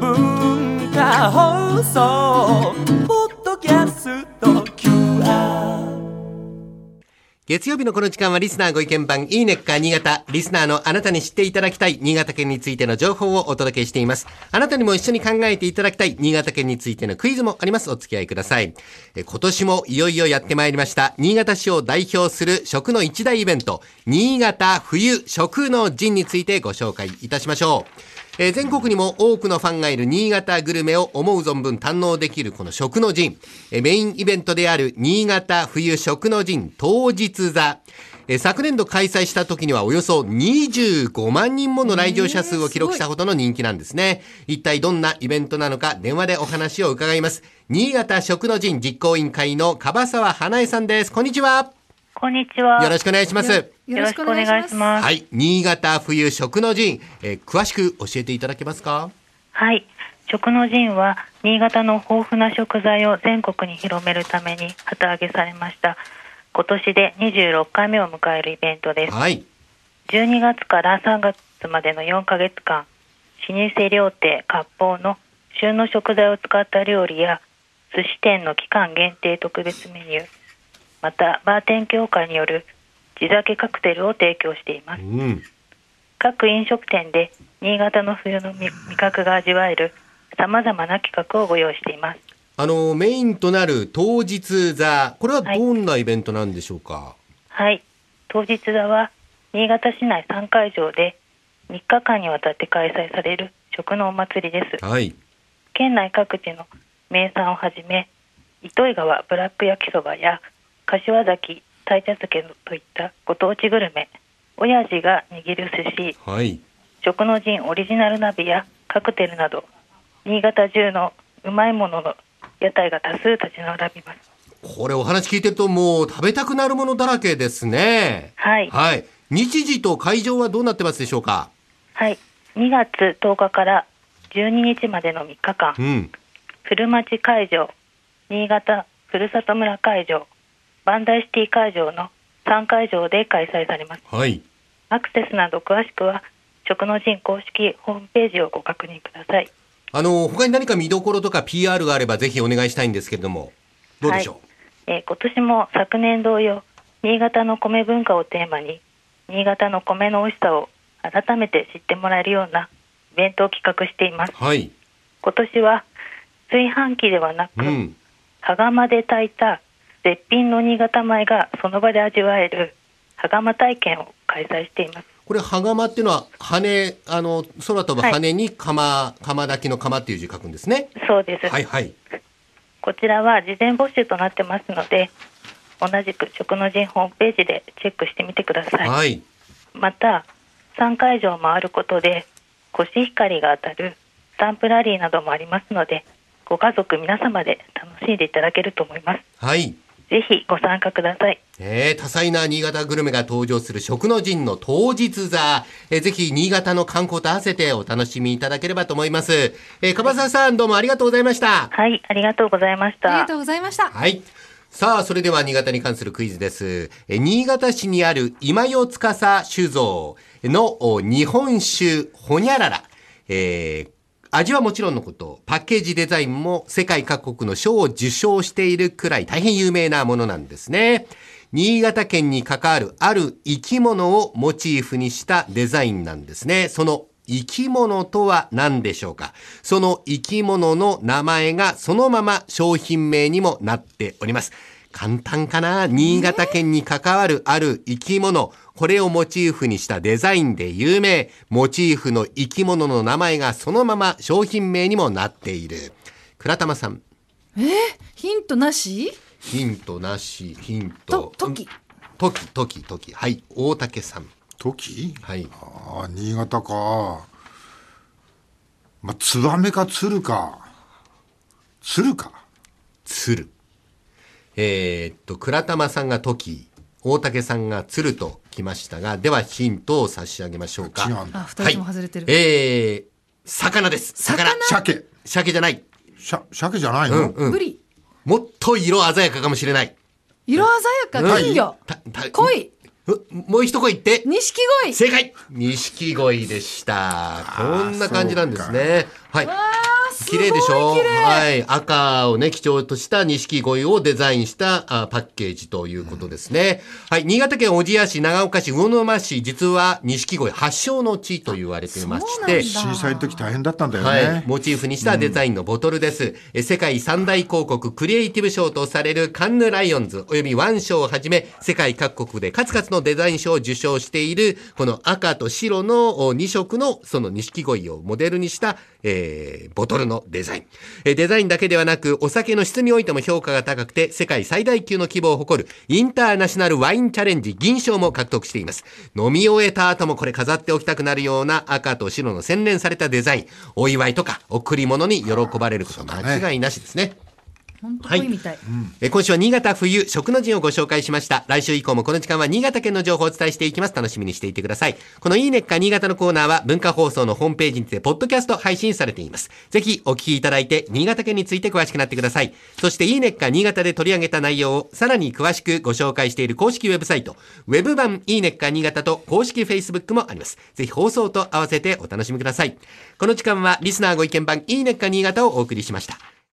文化放送。月曜日のこの時間はリスナーご意見番いいねっか新潟。リスナーのあなたに知っていただきたい新潟県についての情報をお届けしています。あなたにも一緒に考えていただきたい新潟県についてのクイズもあります。お付き合いください。え今年もいよいよやってまいりました。新潟市を代表する食の一大イベント、新潟冬食の陣についてご紹介いたしましょう。えー全国にも多くのファンがいる新潟グルメを思う存分堪能できるこの食の陣。えーメインイベントである新潟冬食の陣当日座。えー昨年度開催した時にはおよそ25万人もの来場者数を記録したほどの人気なんですね。一体どんなイベントなのか電話でお話を伺います。新潟食の陣実行委員会の樺沢花江さんです。こんにちは。こんにちは。よろしくお願いします。よろしくお願いします。はい。新潟冬食の陣、えー詳しく教えていただけますか？はい。食の陣は、新潟の豊富な食材を全国に広めるために旗揚げされました。今年で26回目を迎えるイベントです。はい。12月から3月までの4ヶ月間、老舗料亭割烹の旬の食材を使った料理や、寿司店の期間限定特別メニュー、また、バーテン協会による地酒カクテルを提供していますう。ん。各飲食店で新潟の冬の味味覚が味わえるさまざまな企画をご用意しています。あの、メインとなる当日座、これはどんなイベントなんでしょうか、はい。当日座は新潟市内3会場で3日間にわたって開催される食のお祭りです。はい。県内各地の名産をはじめ、糸魚川ブラック焼きそばや柏崎鯛茶漬けといったご当地グルメ、親父が握る寿司、はい。食の陣オリジナル鍋やカクテルなど。新潟中のうまいものの屋台が多数立ち並びます。これお話聞いてるともう食べたくなるものだらけですね。はい。はい。日時と会場はどうなってますでしょうか？はい。2月10日から12日までの3日間。うん。古町会場。新潟ふるさと村会場バンダイシティ会場の3会場で開催されますはい。アクセスなど詳しくは食の陣公式ホームページをご確認くださいあの、他に何か見どころとか PR があればぜひお願いしたいんですけれども、どうでしょう、えー今年も昨年同様新潟の米文化をテーマに新潟の米の美味しさを改めて知ってもらえるようなイベントを企画していますはい。今年は炊飯器ではなく、うん。羽釜で炊いた絶品の新潟米がその場で味わえる羽釜体験を開催していますこれ、羽釜っていうのは、羽、あの、空飛ぶはい羽に釜、釜炊きの釜っていう字書くんですね。そうです、はいはい。こちらは事前募集となってますので同じく食の陣ホームページでチェックしてみてくださいはい。また3会場を回ることでコシヒカリが当たるスタンプラリーなどもありますのでご家族皆様で楽しんでいただけると思いますはい。ぜひご参加くださいえー、多彩な新潟グルメが登場する食の陣の当日座、えーぜひ新潟の観光と合わせてお楽しみいただければと思います。えー、樺沢さんどうもありがとうございました。はいありがとうございましたありがとうございました。はい。さあ、それでは新潟に関するクイズです。えー新潟市にある今代司酒造のお日本酒ほにゃらら。えー味はもちろんのこと、パッケージデザインも世界各国の賞を受賞しているくらい大変有名なものなんですね。新潟県に関わるある生き物をモチーフにしたデザインなんですね。その生き物とは何でしょうか？その生き物の名前がそのまま商品名にもなっております。簡単かな？新潟県に関わるある生き物。これをモチーフにしたデザインで有名。モチーフの生き物の名前がそのまま商品名にもなっている。倉玉さん、ヒントなし？ヒントなし、ヒントと。時。とき、とき、とき。はい。大竹さん。時？はい。ああ新潟かまあツバメか鶴か鶴か鶴。えーっと、倉玉さんが時、大竹さんが鶴ときましたが、ではヒントを差し上げましょうか。違うんだあ、二人とも外れてる。えー、魚です。魚。鮭鮭じゃない。しゃ鮭じゃないの、うんうんブリ。もっと色鮮やかかもしれない。色鮮やか、金魚。たた濃い。うもう一声言って。錦鯉正解錦鯉でした。こんな感じなんですね。はい。綺麗でしょ？はい。赤をね、基調とした錦鯉をデザインしたあパッケージということですね。はい。新潟県小千谷市、長岡市、魚沼市、実は錦鯉発祥の地と言われていまして、そうなんだ小さい時大変だったんだよはいね。。モチーフにしたデザインのボトルです。え世界三大広告クリエイティブ賞とされるカンヌライオンズおよびワン賞をはじめ、世界各国で数々のデザイン賞を受賞している、この赤と白の2色のその錦鯉をモデルにした、えーボトルのデザイン。えデザインだけではなく、お酒の質においても評価が高くて、世界最大級の規模を誇るインターナショナルワインチャレンジ銀賞も獲得しています。飲み終えた後もこれ飾っておきたくなるような赤と白の洗練されたデザイン。お祝いとか贈り物に喜ばれること間違いなしですね。本当鯉みたい、えー今週は新潟冬食の陣をご紹介しました。来週以降もこの時間は新潟県の情報をお伝えしていきます。楽しみにしていてください。このいいねっか新潟のコーナーは文化放送のホームページにてポッドキャスト配信されています。ぜひお聞きいただいて新潟県について詳しくなってください。そしていいねっか新潟で取り上げた内容をさらに詳しくご紹介している公式ウェブサイト、ウェブ版いいねっか新潟と公式 Facebook もあります。ぜひ放送と合わせてお楽しみください。この時間はリスナーご意見版いいねっか新潟をお送りしました。